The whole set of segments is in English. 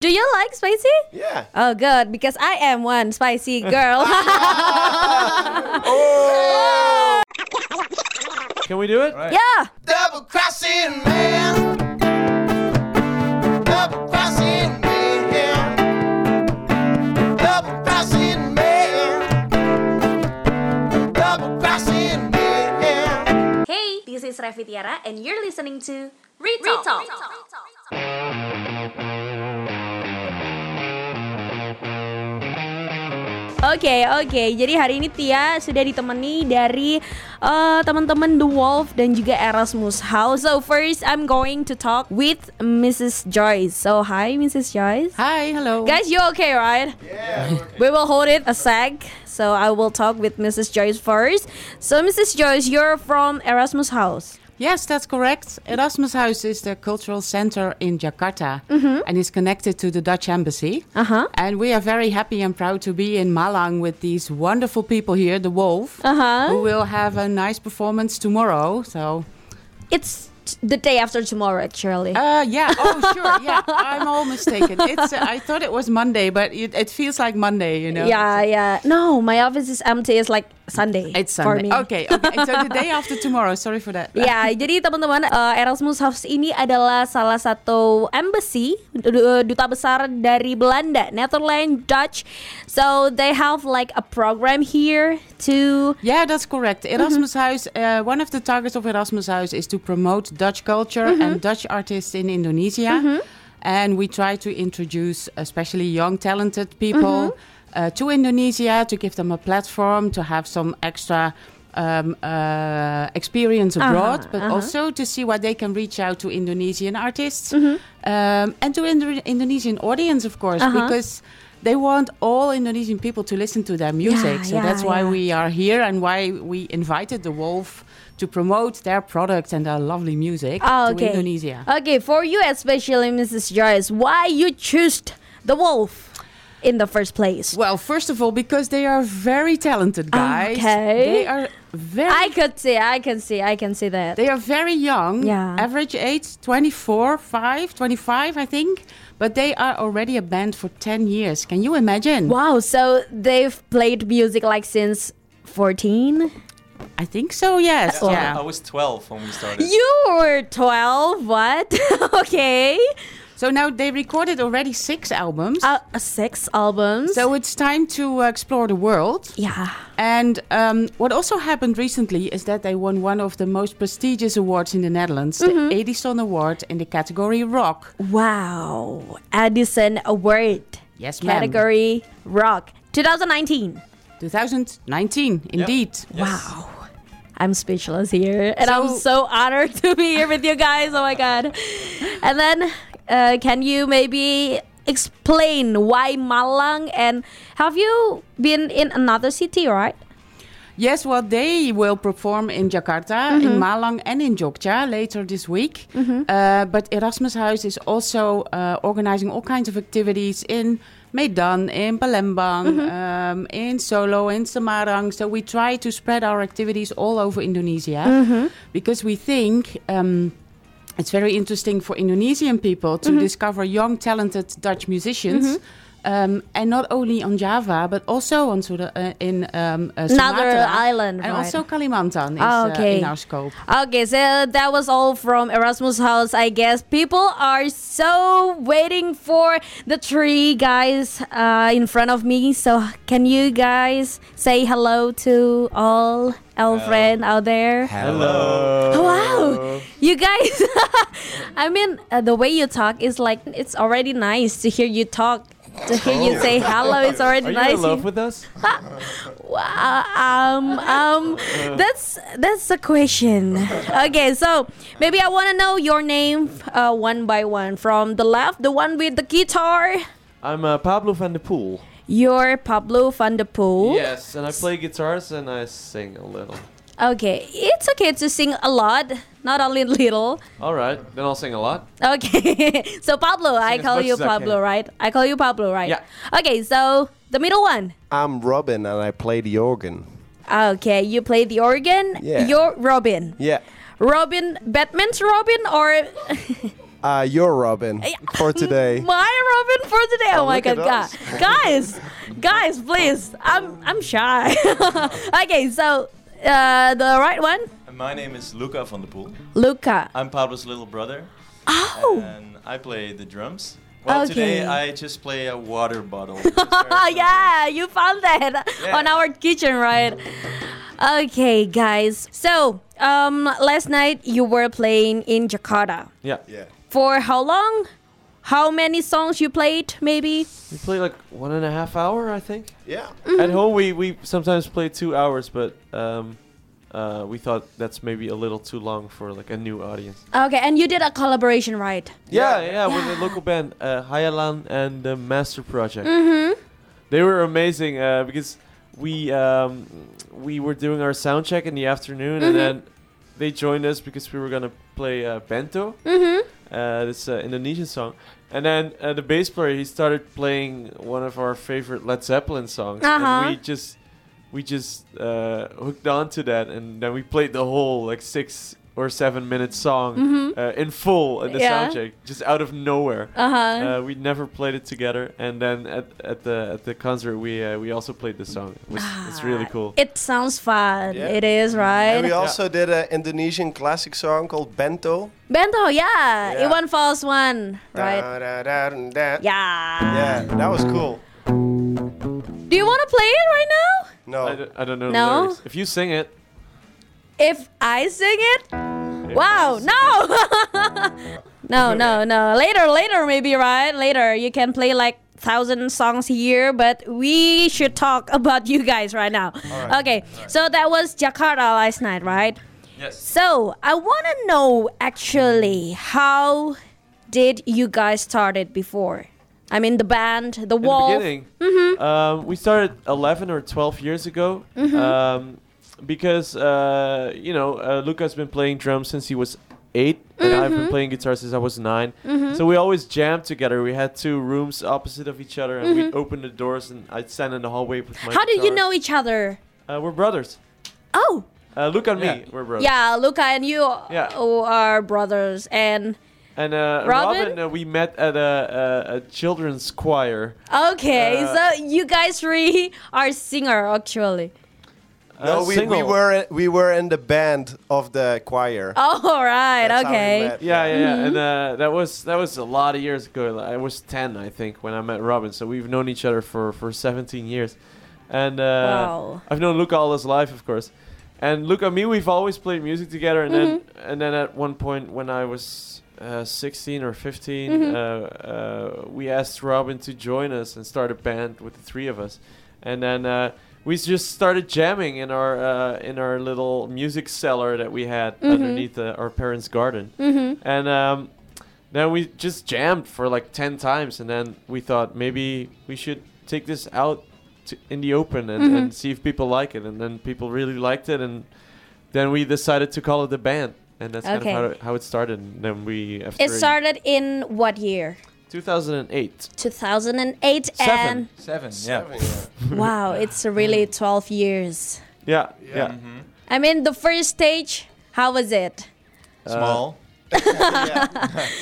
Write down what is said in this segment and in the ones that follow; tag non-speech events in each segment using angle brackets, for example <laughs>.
Do you like spicy? Yeah. Oh, good, because I am one spicy girl. <laughs> Oh. Can we do it? yeah. Double crossing man. Double crossing man. Double crossing man. Double crossing man. Hey, this is Revi Tiara and you're listening to Retalk. Oke, oke. Jadi hari ini Tia sudah ditemani dari uh, teman-teman The Wolf dan juga Erasmus House. So first, I'm going to talk with Mrs. Joyce. So hi, Mrs. Joyce. Hi, hello. Guys, you okay, right? Yeah. <laughs> We will hold it a sec. So I will talk with Mrs. Joyce first. So Mrs. Joyce, you're from Erasmus House. Yes, that's correct. Erasmus House is the cultural center in Jakarta Mm-hmm. and is connected to the Dutch embassy. Uh-huh. And we are very happy and proud to be in Malang with these wonderful people here, DeWolff, Uh-huh. who will have a nice performance tomorrow. So, It's the day after tomorrow, actually. uh, yeah, oh, sure, yeah, I'm all mistaken. It's uh, I thought it was Monday, but it, it feels like Monday, you know. Yeah, yeah. No, my office is empty. It's like Sunday. It's Sunday. for me. Okay, okay. So the day <laughs> after tomorrow. Sorry for that. Ya, jadi teman-teman uh, Erasmus House ini adalah salah satu embassy du- duta besar dari Belanda, Netherlands, Dutch. So they have like a program here to Yeah, that's correct. Erasmus House, uh, one of the targets of Erasmus House is to promote Dutch culture and Dutch artists in Indonesia. And we try to introduce especially young, talented people uh, to Indonesia to give them a platform to have some extra. Um, uh, experience abroad, but also to see what they can reach out to Indonesian artists um, and to Indo- Indonesian audience, of course, because they want all Indonesian people to listen to their music. so yeah, that's why yeah. we are here and why we invited DeWolff to promote their product and their lovely music Oh, to okay. Indonesia. Okay, for you especially, Mrs. Joyce, why you choose DeWolff in the first place? Well, first of all, because they are very talented guys. Okay. They are very I could see, I can see, I can see that. They are very young. Yeah. Average age 24, 5, 25, I think. But they are already a band for 10 years. Can you imagine? Wow, so they've played music like since 14? I think so, yes. Oh. Yeah. I was 12 when we started. You were 12, what? <laughs> okay. So now they recorded already six albums. Uh, six albums. so it's time to uh, explore the world. yeah. And um, what also happened recently is that they won one of the most prestigious awards in the Netherlands, the Edison Award in the category rock. Wow. Edison Award. Yes, ma'am. Category rock. 2019. 2019, indeed. Wow. I'm speechless here. And I'm So- so honored <laughs> to be here with you guys. Oh my God. And then, uh, can you maybe explain why Malang and have you been in another city, right? Yes, well, they will perform in Jakarta, in Malang, and in Jogja later this week. Uh, but Erasmus House is also uh, organizing all kinds of activities in Medan, in Palembang, um, in Solo, in Semarang. So we try to spread our activities all over Indonesia because we think. Um, it's very interesting for Indonesian people to discover young, talented Dutch musicians. Um, and not only on Java, but also on Sura- uh, in um, uh, Another island, and right. also Kalimantan is uh, okay. in our scope. Okay, so that was all from Erasmus House, I guess. People are so waiting for the tree, guys, uh, in front of me. So, can you guys say hello to all our friends out there? Hello. Oh, wow, you guys! <laughs> I mean, uh, the way you talk is like it's already nice to hear you talk. To hear you say hello, it's <laughs> already Are you nice. in love with us? <laughs> Wow, um, um, that's that's a question. Okay, so maybe I want to know your name uh, one by one. From the left, the one with the guitar. I'm uh, Pablo van de Poel. You're Pablo van de Poel. Yes, and I play guitars and I sing a little. Okay, it's okay to sing a lot, not only <laughs> little. All right, then I'll sing a lot. Okay, <laughs> so Pablo, I call you as I Pablo, right? I call you Pablo, right? Yeah. Okay, so the middle one. I'm Robin and I play the organ. Okay, you play the organ. Yeah. You're Robin. Yeah. Robin, Batman's Robin, or <laughs> Uh, you're Robin for today. My Robin for today. Oh, Oh, my look at god, guys, guys, guys, please. I'm I'm shy. okay, so uh, the right one, And my name is Luka van de Poel. Luka. I'm Pablo's little brother. Oh, And I play the drums. Well, today I just play a water bottle. <laughs> It's <laughs> yeah, you found that Yeah. on our kitchen, right? Okay, guys. So, um, last night you were playing in Jakarta. Yeah. Yeah. For how long? How many songs you played? Maybe. We played like one and a half hour, I think. Yeah. Mm-hmm. At home, we, we sometimes play two hours, but um, uh, we thought that's maybe a little too long for like a new audience. Okay, and you did a collaboration, right? Yeah, Yeah. yeah, with the local band uh, Hayalan and the Master Project. Mm-hmm. They were amazing uh, because we um, we were doing our sound check in the afternoon, Mhm. and then they joined us because we were gonna play uh, bento, Mm-hmm. Uh, this uh, Indonesian song, and then uh, the bass player he started playing one of our favorite Led Zeppelin songs, Uh-huh. and we just we just uh, hooked on to that, and then we played the whole like six or seven minute song Mhm. uh, in full in the Yeah. sound check, just out of nowhere. Uh-huh. Uh, we never played it together, and then at, at the at the concert we uh, we also played the song. It was, it's really cool. It sounds fun. Yeah. It is, right? And we also did an Indonesian classic song called Bento. Bento, yeah. Yeah. Iwan Fals one, right? Da, da, da, da, da. yeah. Yeah, that was cool. Do you want to play it right now? No. I, don't, know No? the lyrics. If you sing it, If I sing it? Wow, no! <laughs> no, no, no. Later, later, maybe, right? Later, you can play like thousand songs here, but we should talk <laughs> about you guys right now. right. Okay, so that was Jakarta last night, right? Yes. So I want to know actually how did you guys started before? I mean the band, the in wall. the beginning, Mm-hmm. um, we started 11 or 12 years ago. Um, because uh, you know, uh, Luka's been playing drums since he was eight, and I've Mm-hmm. been playing guitar since I was 9 So we always jammed together. We had two rooms opposite of each other, and we'd open the doors, and I'd stand in the hallway with my. Mm-hmm. How did you know each other? Uh, we're brothers. Oh, Uh, Luka and Yeah. me, we're brothers. yeah, Luka and you Yeah. are brothers, and And uh, Robin? Robin, uh, we met at a, a, a children's choir. okay, Uh, so you guys three <laughs> are singer actually. No, Uh, we, we were we were in the band of the choir. <laughs> Oh, all right, That's how we okay. met. Yeah, yeah, yeah. and Mm-hmm. uh, that was that was a lot of years ago. I was ten, I think, when I met Robin. So we've known each other for for seventeen years, and uh, Wow. I've known Luka all his life, of course. And Luka and me, we've always played music together. And then Mm-hmm. and then at one point when I was uh, sixteen or 15 Mm-hmm. uh, uh, we asked Robin to join us and start a band with the three of us, and then. We just started jamming in our uh, in our little music cellar that we had Mm-hmm. underneath uh, our parents' garden, and um, then we just jammed for like 10 times and then we thought maybe we should take this out to, in the open and, Mm-hmm. and see if people like it and then people really liked it and then we decided to call it the band and that's Okay. kind of how it, how it started and then we It started in what year? 2008 2008 Seven. and Seven. Seven, Yeah. yeah. wow, it's really 12 years. yeah yeah, Mhm. I mean, the first stage, how was it? Small. <laughs> yeah.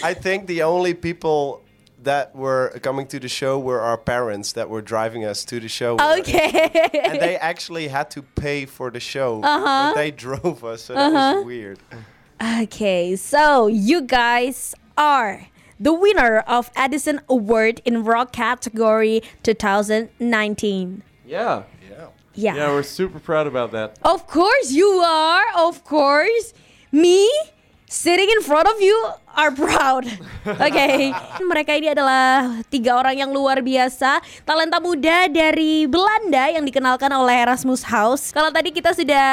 I think the only people that were coming to the show were our parents that were driving us to the show. Okay. And they actually had to pay for the show. Uh-huh. But they drove us, so that was weird. Okay, so you guys are the winner of Edison Award in Rock category 2019. yeah Yeah. Yeah. yeah we're super proud about that of course you are. Of course. Me sitting in front of you are proud. <laughs> Oke. Mereka ini adalah tiga orang yang luar biasa, talenta muda dari Belanda yang dikenalkan oleh Erasmus House. Kalau tadi kita sudah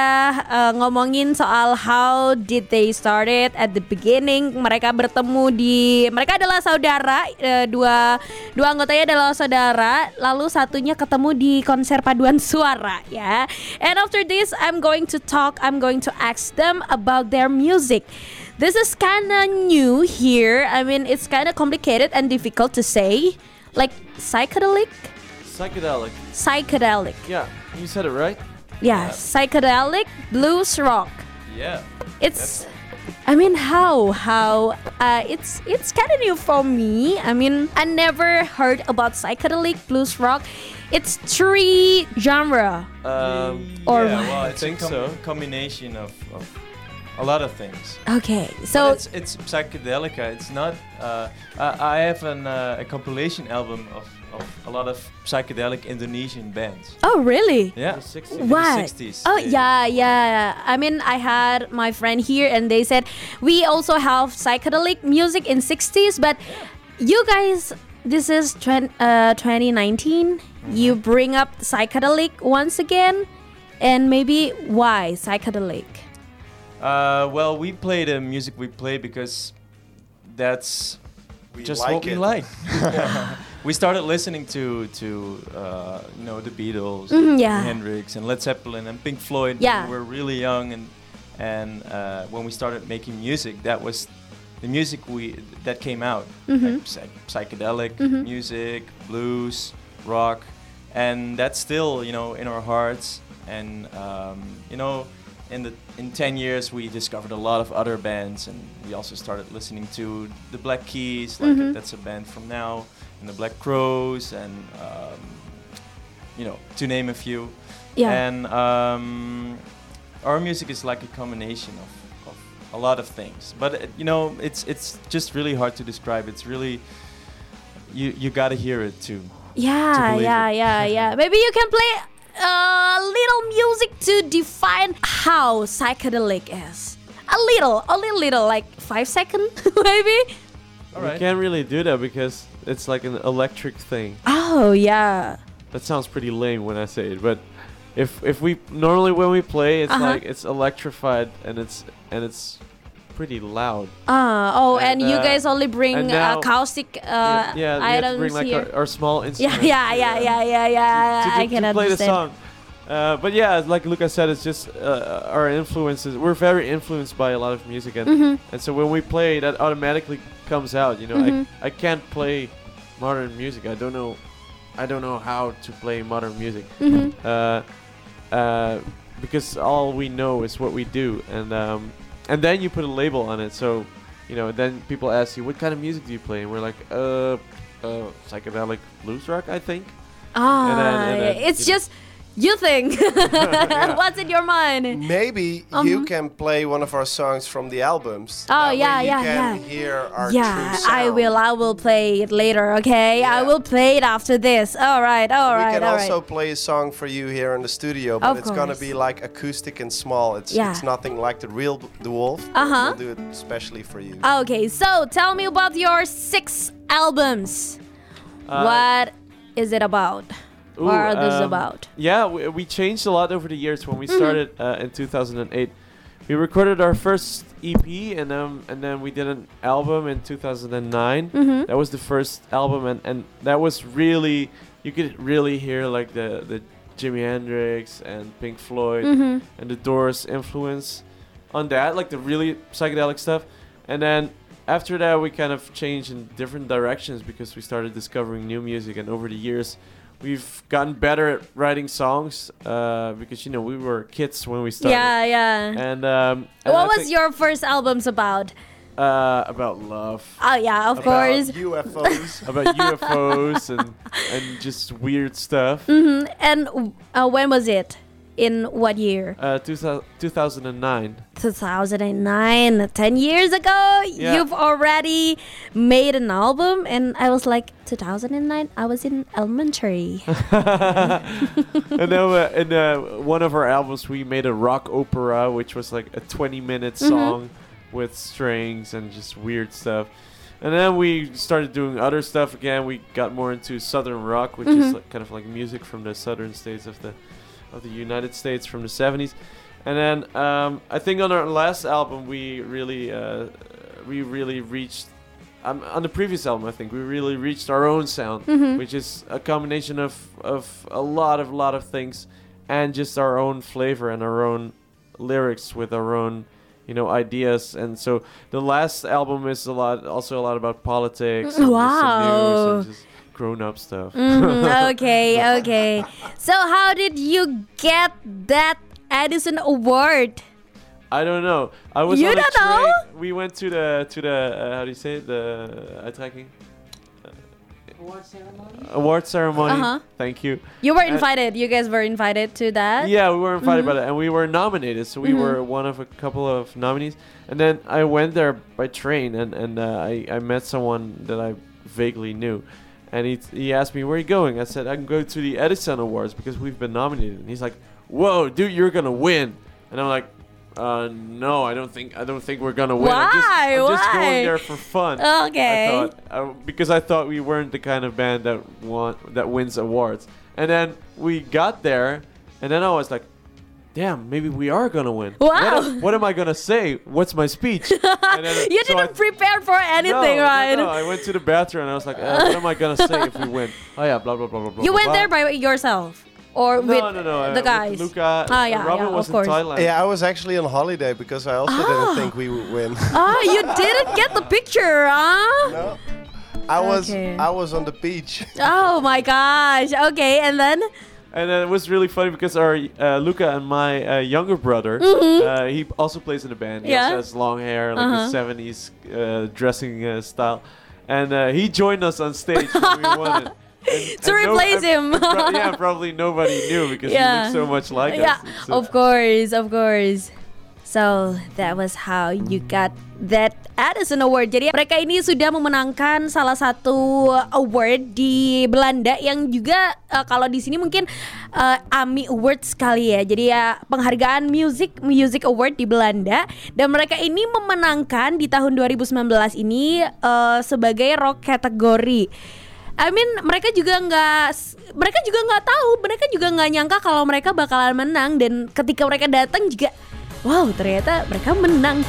uh, ngomongin soal how did they started at the beginning, mereka bertemu di mereka adalah saudara, uh, dua dua anggotanya adalah saudara, lalu satunya ketemu di konser paduan suara ya. And after this I'm going to talk, I'm going to ask them about their music. This is kind of new here. I mean, it's kind of complicated and difficult to say. Like psychedelic, psychedelic psychedelic. yeah you said it right Yeah, psychedelic blues rock. Yeah. It's I mean, how? How? Uh, it's it's kind of new for me. I mean, I never heard about psychedelic blues rock. It's three genre. Um, Or yeah, what? well, I think com- so. combination of, of a lot of things. Okay, But so it's, it's psychedelica. It's not. Uh, I, I have an, uh, a compilation album of, of a lot of psychedelic Indonesian bands. oh really? Yeah. the 60s. What? 60s, Oh they- yeah, yeah. I mean, I had my friend here, and they said we also have psychedelic music in '60s, but you guys, this is twen- uh, 2019. You bring up psychedelic once again, and maybe why psychedelic? Uh, well, we play the music we play because that's We just like what we like. <laughs> <laughs> we started listening to to uh, you know the Beatles, Mhm, yeah. Hendrix, and Led Zeppelin and Pink Floyd. Yeah. when we were really young, and and uh, when we started making music, that was the music we that came out, Mm-hmm. like psych- psychedelic music, blues, rock, and that's still you know in our hearts. And um, you know, in the in ten years, we discovered a lot of other bands, and we also started listening to the Black Keys, like Mhm. that's a band from now, and the Black Crowes, and um, you know, to name a few. Yeah. And um, our music is like a combination of, of a lot of things. But uh, you know, it's it's just really hard to describe. It's really you you gotta hear it too. Yeah, believe yeah, it. yeah, yeah. <laughs> Maybe you can play a little music to define how psychedelic is. A little, a little, little, like five second, <laughs> maybe. All we can't really do that because it's like an electric thing. Oh yeah. That sounds pretty lame when I say it, but if if we normally when we play, it's Uh-huh. like it's electrified and it's and it's pretty loud. Uh, oh, and, And, you uh, guys only bring and now- acoustic uh, yeah, yeah, we have to items bring like here. our, our small <laughs> instruments. yeah, yeah, yeah, yeah, yeah. to, to, I can to play the song. Uh, but yeah, like Lucas said, it's just uh, our influences. We're very influenced by a lot of music, and Mhm. and so when we play, that automatically comes out. You know, Mhm. I I can't play modern music. I don't know, I don't know how to play modern music. Mhm. Uh, uh, because all we know is what we do, and um, and then you put a label on it. So, you know, then people ask you, "What kind of music do you play?" And we're like, "Uh, uh psychedelic blues rock, I think." Ah, And then- and then, it's just. know. Just you think. <laughs> <laughs> What's in your mind? Maybe Um, you can play one of our songs from the albums. Oh, That way yeah, you yeah, can yeah. hear our Yeah, true I will. I will play it later. Okay, I will play it after this. All right, all we right, can all also right. play a song for you here in the studio, but Of it's gonna be like acoustic and small. It's Yeah. it's nothing like the real B- DeWolff. Uh-huh. We'll do it especially for you. Okay, so tell me about your six albums. Uh, what is it about? Ooh, what are these um, about? Yeah, we, we changed a lot over the years. When we Mm-hmm. started uh, in 2008, we recorded our first EP, and um, and then we did an album in 2009. Mm-hmm. That was the first album, and, and that was really you could really hear like the the Jimi Hendrix and Pink Floyd Mm-hmm. and the Doors influence on that, like the really psychedelic stuff. And then after that, we kind of changed in different directions because we started discovering new music, and over the years, we've gotten better at writing songs uh, because you know we were kids when we started. Yeah, yeah. And, um, and what I was think, your first albums about? uh, about love, Oh yeah, of course. About course. <laughs> UFOs. <laughs> about UFOs and and just weird stuff. Mm-hmm. And uh, when was it? In what year? Uh, 2000, 2009. 2009 10 years ago Yeah. you've already made an album and i was like 2009 i was in elementary <laughs> <laughs> and then uh, in uh, one of our albums, we made a rock opera, which was like a 20 minute Mhm. song with strings and just weird stuff. And then we started doing other stuff again. We got more into southern rock, which Mhm. is like, kind of like music from the southern states of the of the United States from the 70s. And then um, I think on our last album, we really uh, we really reached. Um, on the previous album, I think we really reached our own sound Mhm. which is a combination of of a lot of lot of things and just our own flavor and our own lyrics with our own you know ideas and so the last album is a lot also a lot about politics and just some news Wow. And just grown up stuff Mhm, <laughs> okay okay so how did you get that edison award I don't know. I was You on a don't train. know? We went to the to the uh, how do you say it? the uitreiking award ceremony. Award ceremony. Uh-huh. Thank you. You were Uh, invited. You guys were invited to that. Yeah, we were invited Mhm. by that, and we were nominated. So we Mhm. were one of a couple of nominees. And then I went there by train, and and uh, I I met someone that I vaguely knew, and he he asked me where are you going. I said I can go to the Edison Awards because we've been nominated. And he's like, "Whoa, dude, you're gonna win!" And I'm like. Uh no, I don't think I don't think we're gonna win. I'm just, Why? I'm just going there for fun. Okay. I thought uh, because I thought we weren't the kind of band that want that wins awards. And then we got there, and then I was like, "Damn, maybe we are gonna win." Wow. What, am- what am I gonna say? What's my speech? <laughs> Then- you so I- didn't prepare for anything, no, right? No, no, I went to the bathroom and I was like, uh, "What am I gonna say if we win?" <laughs> Oh yeah, blah blah blah blah blah. You blah, went blah. there by yourself or No, with no, no. the with guys? Luka. Ah, yeah, Robin yeah, was of course. in Thailand. Yeah, I was actually on holiday because I also Ah. didn't think we would win. Ah, you didn't get the picture, huh? no. I was Okay. I was on the beach. Oh my gosh. Okay, and then And it was really funny because our uh, Luka and my uh, younger brother, Mhm. uh, he also plays in a band. He Yeah. also has long hair, like Uh-huh. a '70s uh, dressing uh, style, and uh, he joined us on stage when we won it. <laughs> And- To and replace him. <laughs> pro- yeah, probably nobody knew because he Yeah. looked so much like yeah, us. Uh, of course, of course. So that was how you got that Addison Award. Jadi mereka ini sudah memenangkan salah satu award di Belanda yang juga eh, kalau di sini mungkin eh, AMI Awards sekali ya. Jadi ya penghargaan music music award di Belanda dan mereka ini memenangkan di tahun 2019 ini eh, sebagai rock kategori. I mean mereka juga nggak mereka juga nggak tahu mereka juga nggak nyangka kalau mereka bakalan menang dan ketika mereka datang juga wow ternyata mereka menang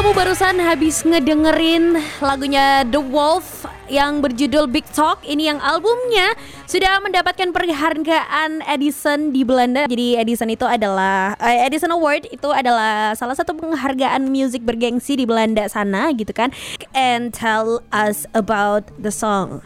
kamu barusan habis ngedengerin lagunya The Wolf yang berjudul Big Talk ini yang albumnya sudah mendapatkan penghargaan Edison di Belanda. Jadi Edison itu adalah eh, Edison Award itu adalah salah satu penghargaan musik bergengsi di Belanda sana gitu kan. And tell us about the song.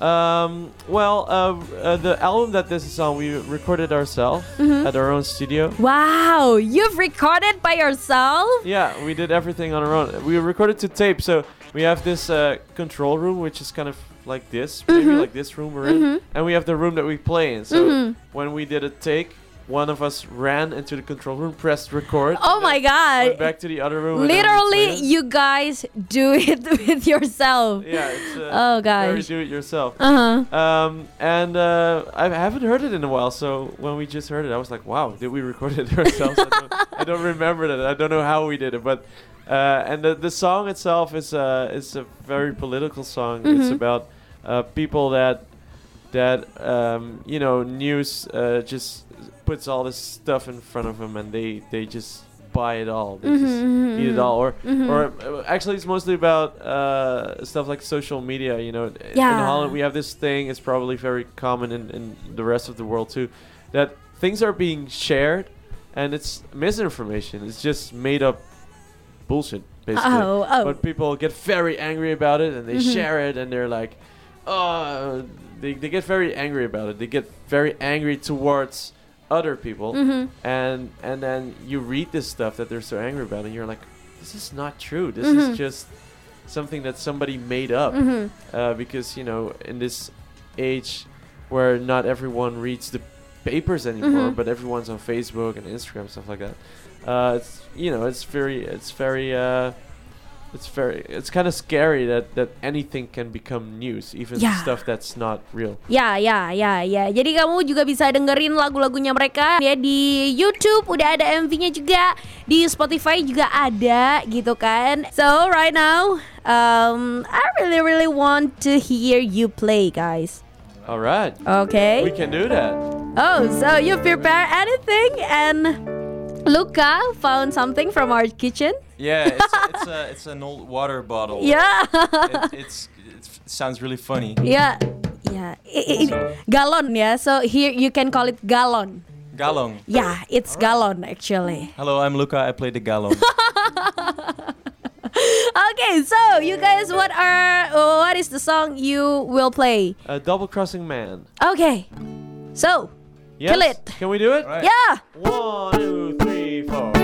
Um, well, uh, uh, the album that this is on, we recorded ourselves Mm-hmm. at our own studio. Wow, you've recorded by yourself? Yeah, we did everything on our own. We recorded to tape, so we have this uh, control room, which is kind of like this, maybe Mm-hmm. like this room we're in, and we have the room that we play in. So when we did a take, one of us ran into the control room, pressed record. Oh my then Went god. back to the other room. and then we Literally, you guys do it <laughs> with yourself. Yeah, it's uh, Oh, very gosh. do it yourself. Uh huh. Um, and uh, I haven't heard it in a while, so when we just heard it, I was like, "Wow, did we record it <laughs> ourselves?" I, don't, I don't remember that. I don't know how we did it, but uh, and the the song itself is uh, is a very political song. It's Mhm. about uh, people that that um, you know news uh, just puts all this stuff in front of them, and they they just buy it all. They just Mhm, eat it all, or mhm. or uh, actually, it's mostly about uh, stuff like social media. You know, in Holland we have this thing. It's probably very common in, in the rest of the world too, that things are being shared, and it's misinformation. It's just made up bullshit, basically. Oh, oh. But people get very angry about it, and they Mhm. share it, and they're like, oh, they they get very angry about it. They get very angry towards other people Mhm. and and then you read this stuff that they're so angry about and you're like this is not true this Mhm. is just something that somebody made up Mhm. uh, because you know in this age where not everyone reads the papers anymore Mhm. but everyone's on facebook and instagram stuff like that uh, it's you know it's very it's very uh, it's very it's kind of scary that that anything can become news even Yeah. stuff that's not real Ya, ya, ya, ya. Jadi kamu juga bisa dengerin lagu-lagunya mereka ya di YouTube udah ada MV-nya juga, di Spotify juga ada gitu kan. So right now, um, I really really want to hear you play, guys. all right Okay. we can do that Oh, so you prepare anything and Luka found something from our kitchen? Yeah, it's, it's, a, <laughs> it's an old water bottle. Yeah. It, it's, it sounds really funny. yeah. Yeah. I- I- galon ya. So here you can call it galon. Galong. Yeah, it's galon actually. Hello, I'm Luka. I play the galong. <laughs> Okay, so you guys, what are what is the song you will play? a double crossing man Okay, so yes? Kill it. can we do it Right. yeah, One, two, three, four.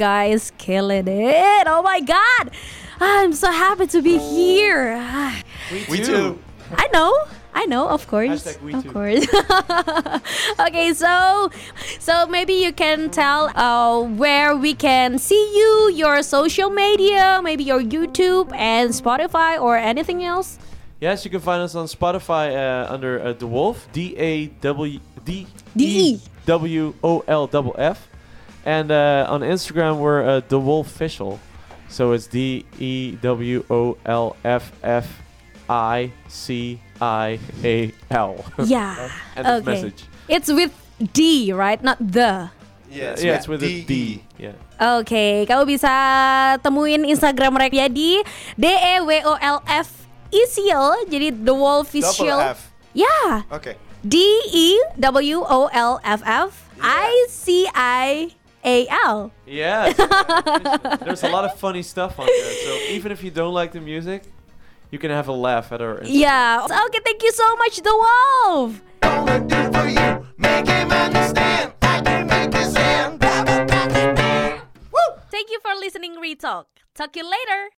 Wow, you guys killing it! Oh my god! I'm so happy to be here. We too. I know. I know, of course. Hashtag we of too. course. <laughs> okay, so so maybe you can tell uh, where we can see you, your social media, maybe your YouTube and Spotify or anything else. Yes, you can find us on Spotify uh, under uh, DeWolff, D A W D D-E. E W O L double F, and uh, on Instagram we're uh, DeWolff Official, so it's D E W O L F F I C I A L. Yeah. <laughs> End of okay. message. It's with D, right? Not the. Yeah, yeah, it's with a D. Yeah. Oke, kamu bisa temuin Instagram mereka di D E W O L F Official, jadi The Wolf Double Official. F. Yeah, Okay. D E W O L F F I C I A L. Yeah. <laughs> There's a lot of funny stuff on there. So even if you don't like the music, you can have a laugh at our. Instagram. Yeah. Okay, thank you so much, DeWolff. Gonna do for you, make him understand. I can make you stand, double crossing man. Woo! Thank you for listening, Retalk. Talk to you later.